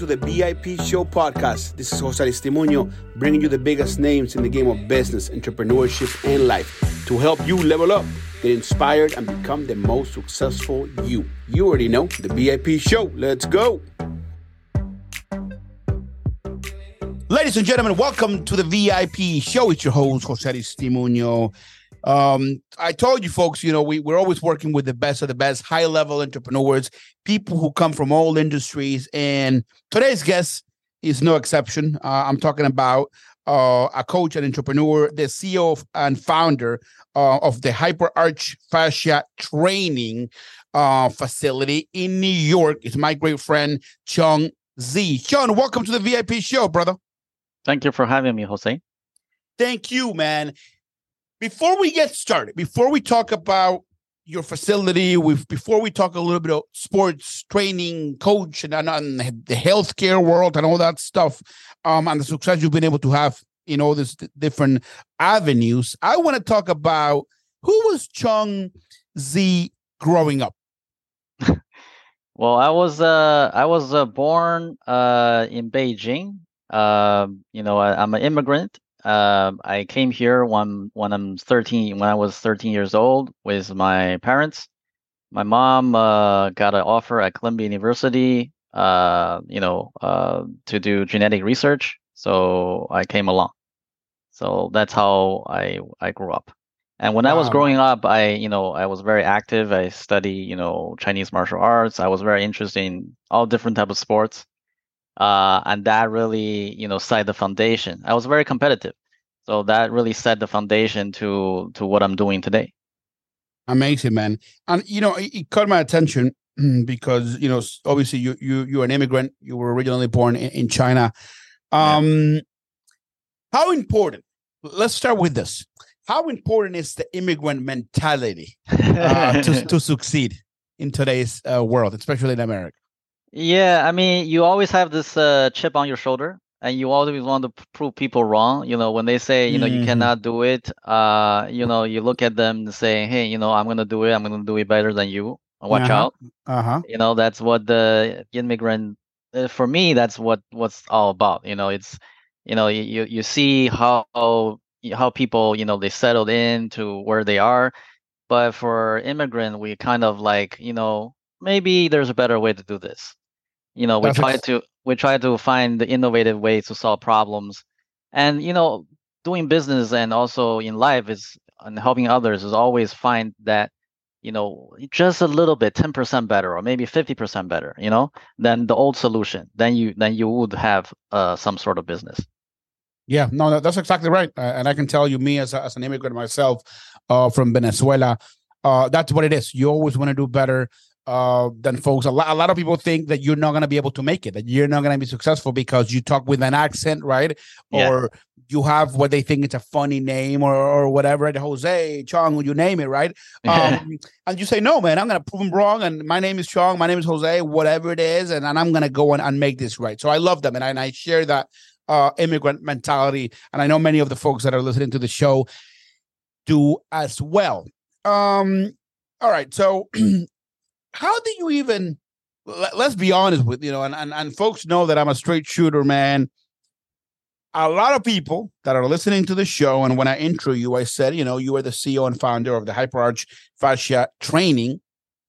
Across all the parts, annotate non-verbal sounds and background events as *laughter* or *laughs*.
to the VIP Show podcast. This is Jose Aristimuño bringing you the biggest names in the game of business, entrepreneurship, and life to help you level up, get inspired, and become the most successful you. You already know the VIP Show. Let's go. Ladies and gentlemen, welcome to the VIP Show. It's your host, Jose Aristimuño. Um, I told you folks, you know, we, we're always working with the best of the best, high level entrepreneurs, people who come from all industries. And today's guest is no exception. Uh, I'm talking about uh, a coach and entrepreneur, the CEO and founder uh, of the Hyper Arch Fascia Training uh, Facility in New York. It's my great friend, Chong Xie. Chong, welcome to the VIP show, brother. Thank you for having me, Jose. Thank you, man before we get started, before we talk about your facility, before we talk a little bit of sports training, coach, and, and the healthcare world and all that stuff, um, and the success you've been able to have in all these different avenues, I want to talk about who was Chong Xie growing up. *laughs* well, I was uh, I was uh, born uh, in Beijing. Uh, you know, I, I'm an immigrant uh, I came here when when I'm 13 when I was 13 years old with my parents. My mom uh, got an offer at Columbia University, uh, you know, uh, to do genetic research. So I came along. So that's how I I grew up. And when wow. I was growing up, I you know I was very active. I study you know Chinese martial arts. I was very interested in all different type of sports uh, and that really you know set the foundation. I was very competitive, so that really set the foundation to to what I'm doing today. Amazing, man. And you know, it, it caught my attention *clears throat* because you know obviously you you you're an immigrant. You were originally born in, in China. Um, yeah. How important? Let's start with this. How important is the immigrant mentality uh, to *laughs* to succeed in today's uh, world, especially in America? Yeah, I mean, you always have this uh, chip on your shoulder, and you always want to prove people wrong. You know, when they say, you know, mm-hmm. you cannot do it, uh, you know, you look at them and say, hey, you know, I'm gonna do it. I'm gonna do it better than you. Watch uh-huh. out. Uh-huh. You know, that's what the immigrant. Uh, for me, that's what what's all about. You know, it's, you know, you you see how how people, you know, they settled into where they are, but for immigrant, we kind of like, you know, maybe there's a better way to do this you know we That's try ex- to we try to find the innovative ways to solve problems. And you know doing business and also in life is and helping others is always find that you know just a little bit 10% better or maybe 50% better you know than the old solution then you then you would have uh, some sort of business. Yeah no that's exactly right uh, and i can tell you me as, a, as an immigrant myself uh, from venezuela uh, that's what it is. You always want to do better uh, than folks. A lot, a lot of people think that you're not going to be able to make it, that you're not going to be successful because you talk with an accent, right? Yeah. Or you have what they think it's a funny name or, or whatever. Jose, Chong, you name it, right? *laughs* Um, and you say, no, man, I'm going to prove them wrong. And my name is Chong, my name is Jose, whatever it is. And, and I'm going to go and, and make this right. So I love them. And I, and I share that uh, immigrant mentality. And I know many of the folks that are listening to the show do as well. Um, all right. So *clears throat* how do you even let, us be honest with you know and, and and folks know that i'm a straight shooter man. A lot of people that are listening to the show and when i intro you i said you know you are the ceo and founder of the hyperarch fascia training.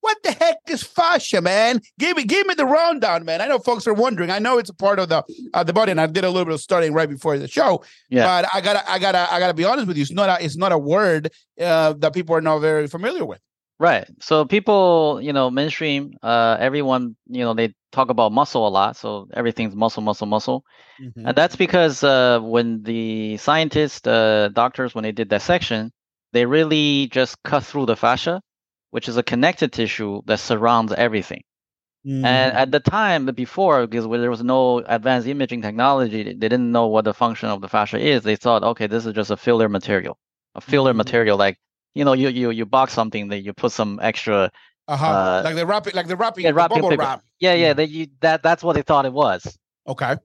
What the heck is fascia man? Give me give me the rundown man. I know folks are wondering. I know it's a part of the uh, the body and i did a little bit of studying right before the show yeah. but i gotta i gotta i gotta be honest with you. It's not a it's not a word uh, that people are not very familiar with Right. So people, you know, mainstream, uh, everyone, you know, they talk about muscle a lot. So everything's muscle, muscle, muscle. Mm-hmm. And that's because uh, when the scientists, uh, doctors, when they did dissection, they really just cut through the fascia, which is a connected tissue that surrounds everything. Mm-hmm. And at the time before, because there was no advanced imaging technology, they didn't know what the function of the fascia is. They thought, okay, this is just a filler material, a filler mm-hmm. material like you know, you you you box something that you put some extra. Uh-huh. Uh, like the wrapping, like the wrapping, yeah, wrapping bubble wrap. Yeah, yeah. Mm. That you that that's what they thought it was. Okay.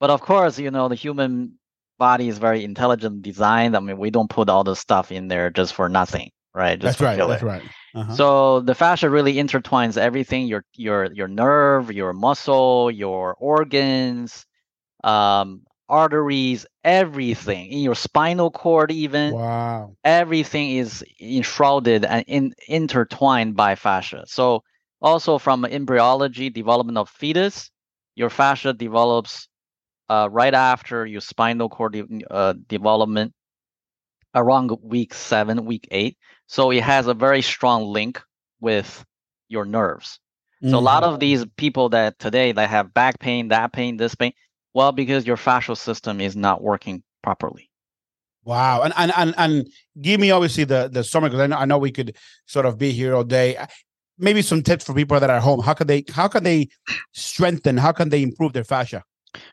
But of course, you know, the human body is very intelligent designed. I mean, we don't put all the stuff in there just for nothing. right? Just that's right. That's right. Uh-huh. So the fascia really intertwines everything your your your nerve, your muscle, your organs, um, arteries, everything in your spinal cord, even. Wow. Everything is enshrouded and in, intertwined by fascia. So also from embryology, development of fetus, your fascia develops uh, right after your spinal cord de- uh, development around week seven, week eight. So it has a very strong link with your nerves. So mm-hmm. a lot mm-hmm. of these people that today that have back pain, that pain, this pain, well, because your fascial system is not working properly. Wow, and and and, and give me obviously the the stomach because I know I know we could sort of be here all day. Maybe some tips for people that are at home. How can they how can they strengthen? How can they improve their fascia?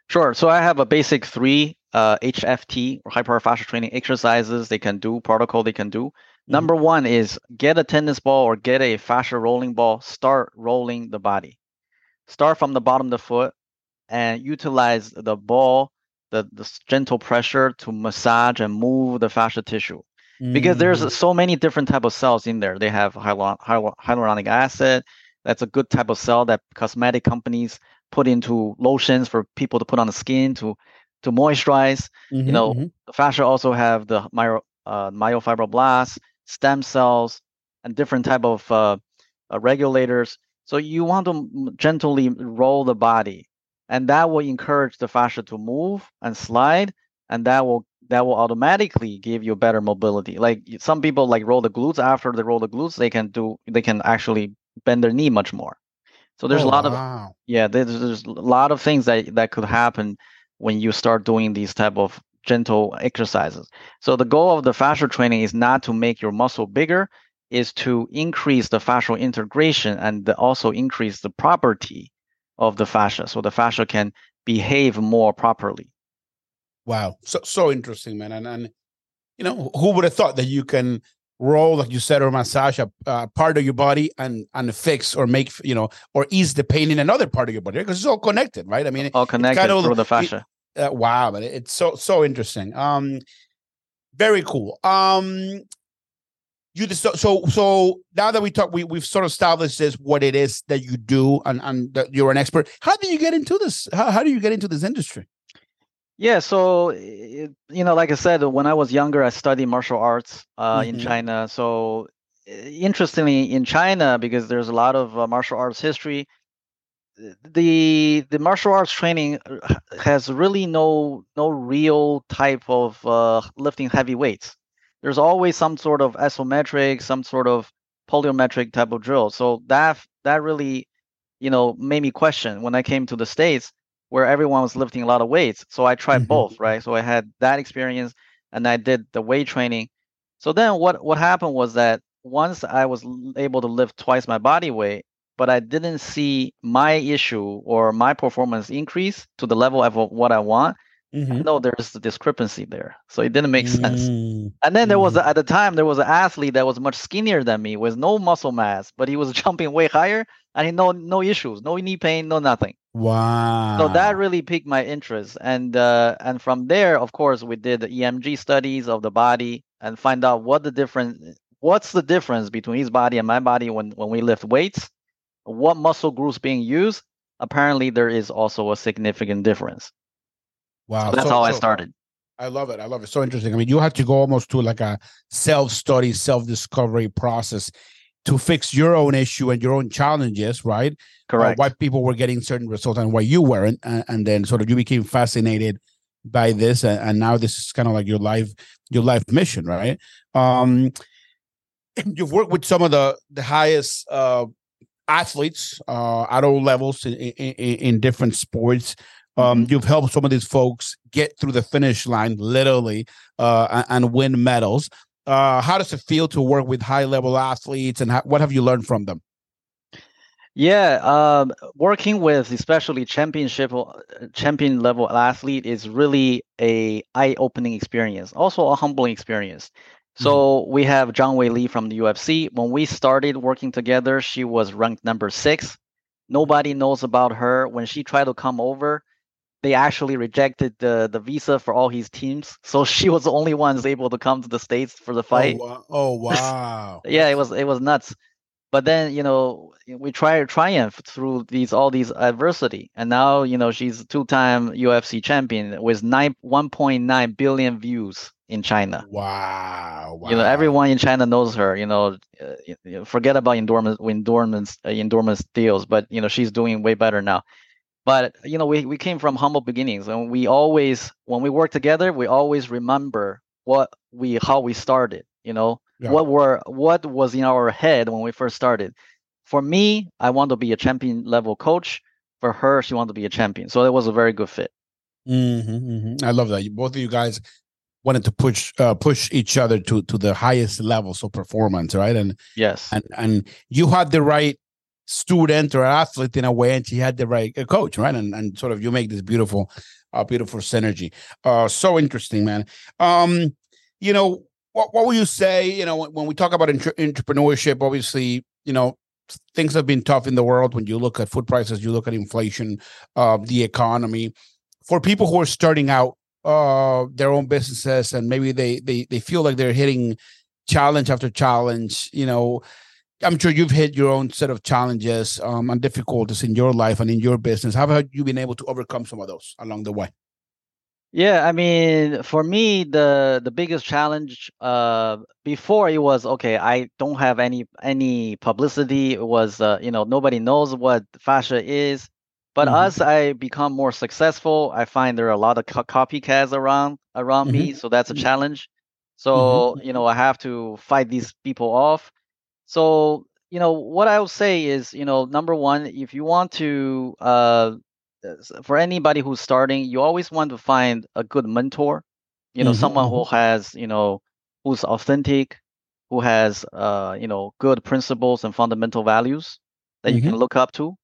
Sure. So I have a basic three uh, HFT or fascia training exercises they can do, protocol they can do. Mm-hmm. Number one is get a tennis ball or get a fascia rolling ball, start rolling the body. Start from the bottom of the foot and utilize the ball, the, the gentle pressure to massage and move the fascia tissue. Mm-hmm. Because there's mm-hmm. so many different type of cells in there. They have hyaluronic acid. That's a good type of cell that cosmetic companies put into lotions for people to put on the skin to to moisturize. Mm-hmm, you know, mm-hmm. fascia also have the myo, uh, myofibroblasts, stem cells, and different type of uh, uh, regulators. So you want to gently roll the body, and that will encourage the fascia to move and slide, and that will that will automatically give you better mobility. Like some people like roll the glutes after they roll the glutes, they can do they can actually bend their knee much more. So there's oh, a lot wow. of yeah, there's, there's a lot of things that that could happen when you start doing these type of gentle exercises. So the goal of the fascial training is not to make your muscle bigger, is to increase the fascial integration and also increase the property of the fascia, so the fascia can behave more properly. Wow, so so interesting, man, and and you know who would have thought that you can roll, like you said, or massage a uh, part of your body and and fix or make you know or ease the pain in another part of your body because it's all connected, right? I mean, all connected kind of, through the fascia. It, uh, wow, but it's so so interesting. Um, very cool. Um, you just so so, so now that we talk, we we've sort of established this what it is that you do and and that you're an expert. How do you get into this? How how do you get into this industry? Yeah, so you know, like I said, when I was younger, I studied martial arts uh, mm-hmm. in China. So interestingly, in China, because there's a lot of uh, martial arts history, the the martial arts training uh, has really no no real type of uh, lifting heavy weights. There's always some sort of isometric, some sort of plyometric type of drill. So that that really, you know, made me question when I came to the states where everyone was lifting a lot of weights. So I tried mm-hmm. both, right? So I had that experience and I did the weight training. So then what what happened was that once I was able to lift twice my body weight, but I didn't see my issue or my performance increase to the level of what I want. Mm-hmm. I know there's a discrepancy there, so it didn't make sense. Mm-hmm. And then there was mm-hmm. at the time there was an athlete that was much skinnier than me with no muscle mass, but he was *laughs* jumping way higher and he no no issues, no knee pain, no nothing. Wow. So that really piqued my interest. And uh, and from there, of course, we did the EMG studies of the body and find out what the difference what's the difference between his body and my body when, when we lift weights, what muscle groups being used. Apparently there is also a significant difference. Wow. So that's so, how so, I started. I love it. I love it. So interesting. I mean, you had to go almost to like a self-study, self-discovery process to fix your own issue and your own challenges, right? Correct. Uh, why people were getting certain results and why you weren't, and, and then sort of you became fascinated by this, and, and now this is kind of like your life, your life mission, right? Um, *clears throat* you've worked with some of the the highest uh, athletes uh, at all levels in, in, in different sports. Um, mm-hmm. You've helped some of these folks get through the finish line, literally, uh, and, win medals uh, how does it feel to work with high level athletes and how, what have you learned from them yeah um, working with especially championship uh, champion level athlete is really a eye-opening experience also a humbling experience so mm-hmm. we have Zhang Weili from the UFC. When we started working together, she was ranked number six. Nobody knows about her. When she tried to come over, they actually rejected the the visa for all his teams. *laughs* So she was the only ones able to come to the states for the fight. Oh, wow. Oh, *laughs* wow. yeah, it was it was nuts. But then you know we try to triumph through these all these adversity, and now you know she's two time UFC champion with nine one point nine billion views in China. Wow, wow. You know everyone in China knows her. You know, uh, you forget about endorments endorments uh, endorments deals, but you know she's doing way better now but you know we, we came from humble beginnings and we always when we work together we always remember what we how we started you know? Yeah. what were what was in our head when we first started. For me i want to be a champion level coach. For her she wanted to be a champion. So it was a very good fit. Mm-hmm, mm-hmm. i love that. Both of you guys wanted to push uh, push each other to to the highest levels of performance right? And yes. and and you had the right student or athlete in a way, and she had the right uh, coach, right? And and sort of you make this beautiful, uh, beautiful synergy. Uh, so interesting, man. Um, you know, what what will you say? You know, when, when we talk about entre- entrepreneurship, obviously, you know, things have been tough in the world. When you look at food prices, you look at inflation, uh, the economy. For people who are starting out uh, their own businesses, and maybe they they they feel like they're hitting challenge after challenge, you know I'm sure you've hit your own set of challenges um, and difficulties in your life and in your business. How have you been able to overcome some of those along the way? Yeah, I mean, for me, the the biggest challenge uh, before it was okay. I don't have any any publicity. It was uh, you know nobody knows what fascia is. But mm-hmm. as I become more successful, I find there are a lot of co- copycats around around mm-hmm. me. So that's a mm-hmm. challenge. So mm-hmm. you know I have to fight these people off. So, you know, what I will say is, you know, number one, if you want to, uh, for anybody who's starting, you always want to find a good mentor, you know, mm-hmm. someone who mm-hmm. has, you know, who's authentic, who has, uh, you know, good principles and fundamental values that mm-hmm. you can mm-hmm. look up to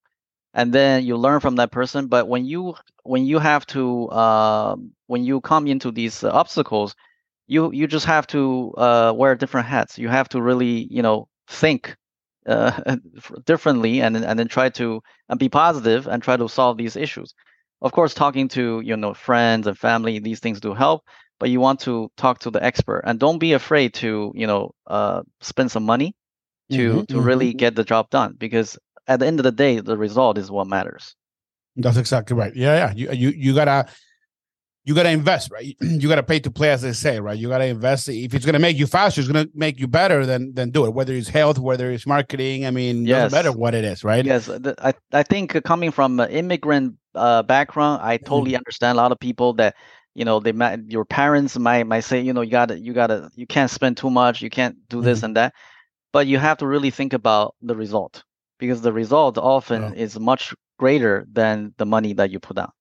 and then you learn from that person but when you when you have to uh, when you come into these uh, obstacles you you just have to uh, wear different hats you have to really you know think uh, *laughs* differently and and then try to be positive and try to solve these issues. Of course, talking to you know friends and family, these things do help. But you want to talk to the expert and don't be afraid to you know uh, spend some money to mm-hmm, to mm-hmm. really get the job done because at the end of the day, the result is what matters. That's exactly right. Yeah, yeah. You you you gotta you got to invest, right? *clears throat* You got to pay to play, as they say, right? You got to invest. If it's going to make you faster, it's going to make you better. Then then do it. Whether it's health, whether it's marketing. I mean, yes. doesn't matter what it is, right? Yes, I I think coming from an immigrant uh, background, I totally mm. understand a lot of people that you know they might your parents might might say you know you got to you got to you can't spend too much, you can't do this mm. and that, but you have to really think about the result because the result often oh. is much greater than the money that you put out.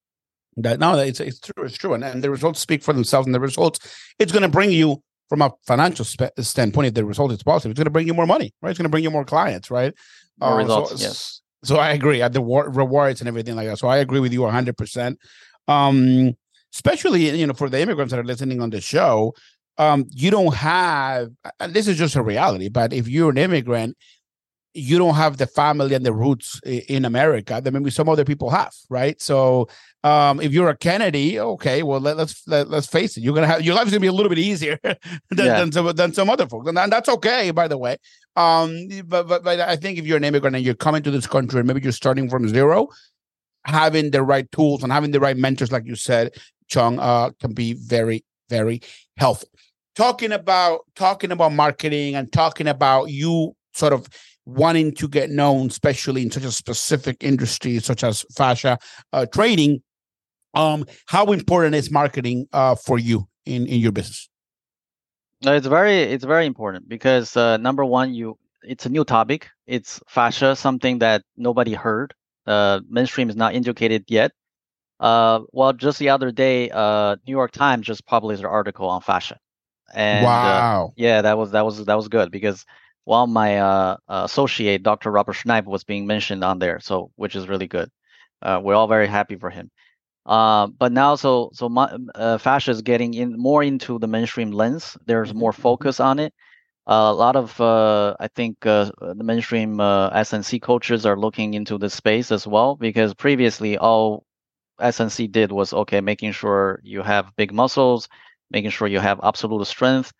That no, it's it's true, it's true, and, and the results speak for themselves. And the results, it's going to bring you from a financial standpoint. If the result is positive, it's going to bring you more money, right? It's going to bring you more clients, right? More uh, results, so, yes. So I agree at the war- rewards and everything like that. So I agree with you hundred percent. Um, especially you know for the immigrants that are listening on the show, um, you don't have. And this is just a reality. But if you're an immigrant, you don't have the family and the roots in America that maybe some other people have, right? So um, if you're a Kennedy, okay, well let, us let, let's face it, you're gonna have your life's gonna be a little bit easier *laughs* than, yeah. than some than some other folks, and, and that's okay, by the way. Um, but, but but I think if you're an immigrant and you're coming to this country and maybe you're starting from zero, having the right tools and having the right mentors, like you said, Chong, uh, can be very very helpful. Talking about talking about marketing and talking about you sort of wanting to get known, especially in such a specific industry such as fascia uh, trading, um, how important is marketing uh, for you in in your business? No, It's very it's very important because uh, number one, you it's a new topic. It's fascia, something that nobody heard. Uh, mainstream is not educated yet. Uh, well, just the other day, uh, New York Times just published an article on fascia. And uh, wow, yeah, that was that was that was good because while my uh, associate, Dr. Robert Schleip, was being mentioned on there, so which is really good. Uh, we're all very happy for him. Uh, but now, so so my, uh, fascia is getting in more into the mainstream lens. There's more mm-hmm. focus on it. Uh, a lot of uh, I think the mainstream S&C coaches are looking into this space as well because previously all S&C did was okay, making sure you have big muscles, making sure you have absolute strength.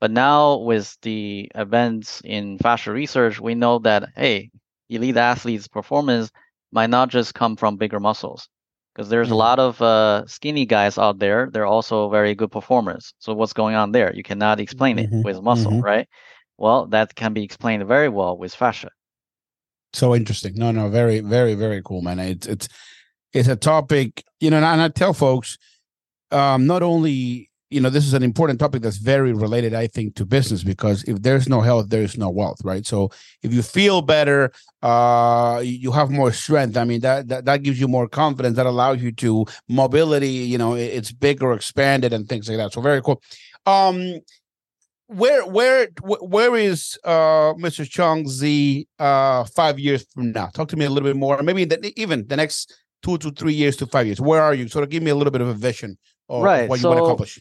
But now with the events in fascia research, we know that hey, elite athletes' performance might not just come from bigger muscles, because there's mm-hmm. a lot of uh, skinny guys out there. They're also very good performers. So what's going on there? You cannot explain mm-hmm. it with muscle, mm-hmm. right? Well, that can be explained very well with fascia. So interesting. No, no, very, very, very cool, man. It's it's it's a topic, you know, and I tell folks, um, not only you know, this is an important topic that's very related, I think, to business because if there's no health, there is no wealth, right? So if you feel better, uh, you have more strength. I mean, that, that that gives you more confidence. That allows you to mobility. You know, it's bigger, expanded, and things like that. So very cool. Um, where where where is uh Mr. Chong Xie uh five years from now? Talk to me a little bit more. Maybe the, even the next two to three years to five years. Where are you? Sort of give me a little bit of a vision of right. what you so, want to accomplish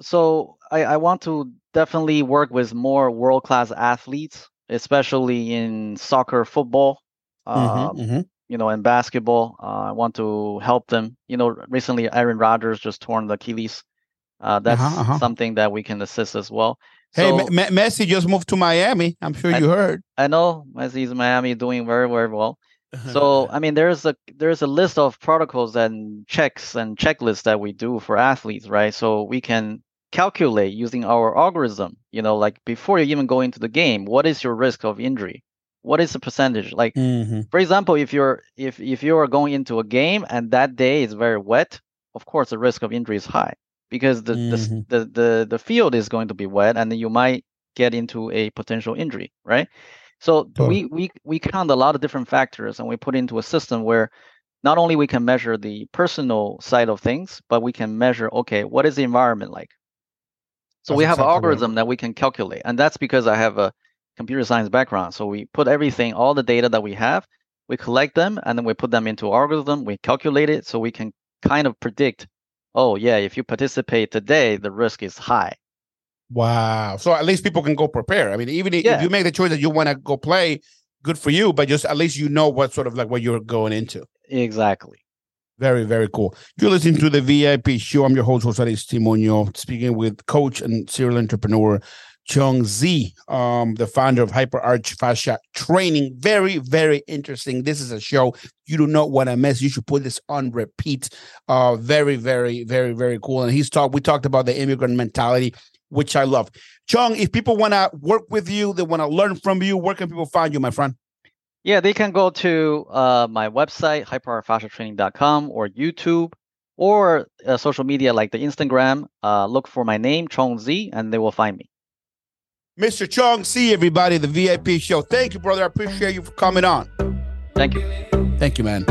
so I, I want to definitely work with more world class athletes, especially in soccer, football, mm-hmm, um, mm-hmm. you know, and basketball. Uh, I want to help them. You know, recently Aaron Rodgers just torn the Achilles. Uh, that's uh-huh, uh-huh. something that we can assist as well. Hey, so, M- Messi just moved to Miami. I'm sure I, you heard. I know Messi's in Miami doing very, very well. *laughs* so I mean, there's a there's a list of protocols and checks and checklists that we do for athletes, right? So we can calculate using our algorithm you know like before you even go into the game what is your risk of injury what is the percentage like mm-hmm. for example if you're if if you are going into a game and that day is very wet of course the risk of injury is high because the mm-hmm. the, the, the the field is going to be wet and then you might get into a potential injury right so oh. we we we count a lot of different factors and we put into a system where not only we can measure the personal side of things but we can measure okay what is the environment like so that's we have an algorithm that we can calculate, and that's because I have a computer science background. So we put everything, all the data that we have, we collect them, and then we put them into algorithm. We calculate it, so we can kind of predict. Oh yeah, if you participate today, the risk is high. Wow. So at least people can go prepare. I mean, even yeah. if you make the choice that you want to go play, good for you. But just at least you know what sort of like what you're going into. Exactly. Very, very cool. You're listening to the VIP show. I'm your host, Jose Aristimuño, speaking with coach and serial entrepreneur Chong Xie, um, the founder of Hyper Arch Fascia Training. Very, very interesting. This is a show you do not want to miss. You should put this on repeat. Uh, very, very, very, very cool. And he's talked. We talked about the immigrant mentality, which I love. Chong, if people want to work with you, they want to learn from you. Where can people find you, my friend? Yeah, they can go to uh, my website, hyperfasciatraining.com, or YouTube, or uh, social media like the Instagram. Uh, look for my name, Chong Xie, and they will find me. Mr. Chong Xie, everybody, the VIP show. Thank you, brother. I appreciate you for coming on. Thank you. Thank you, man.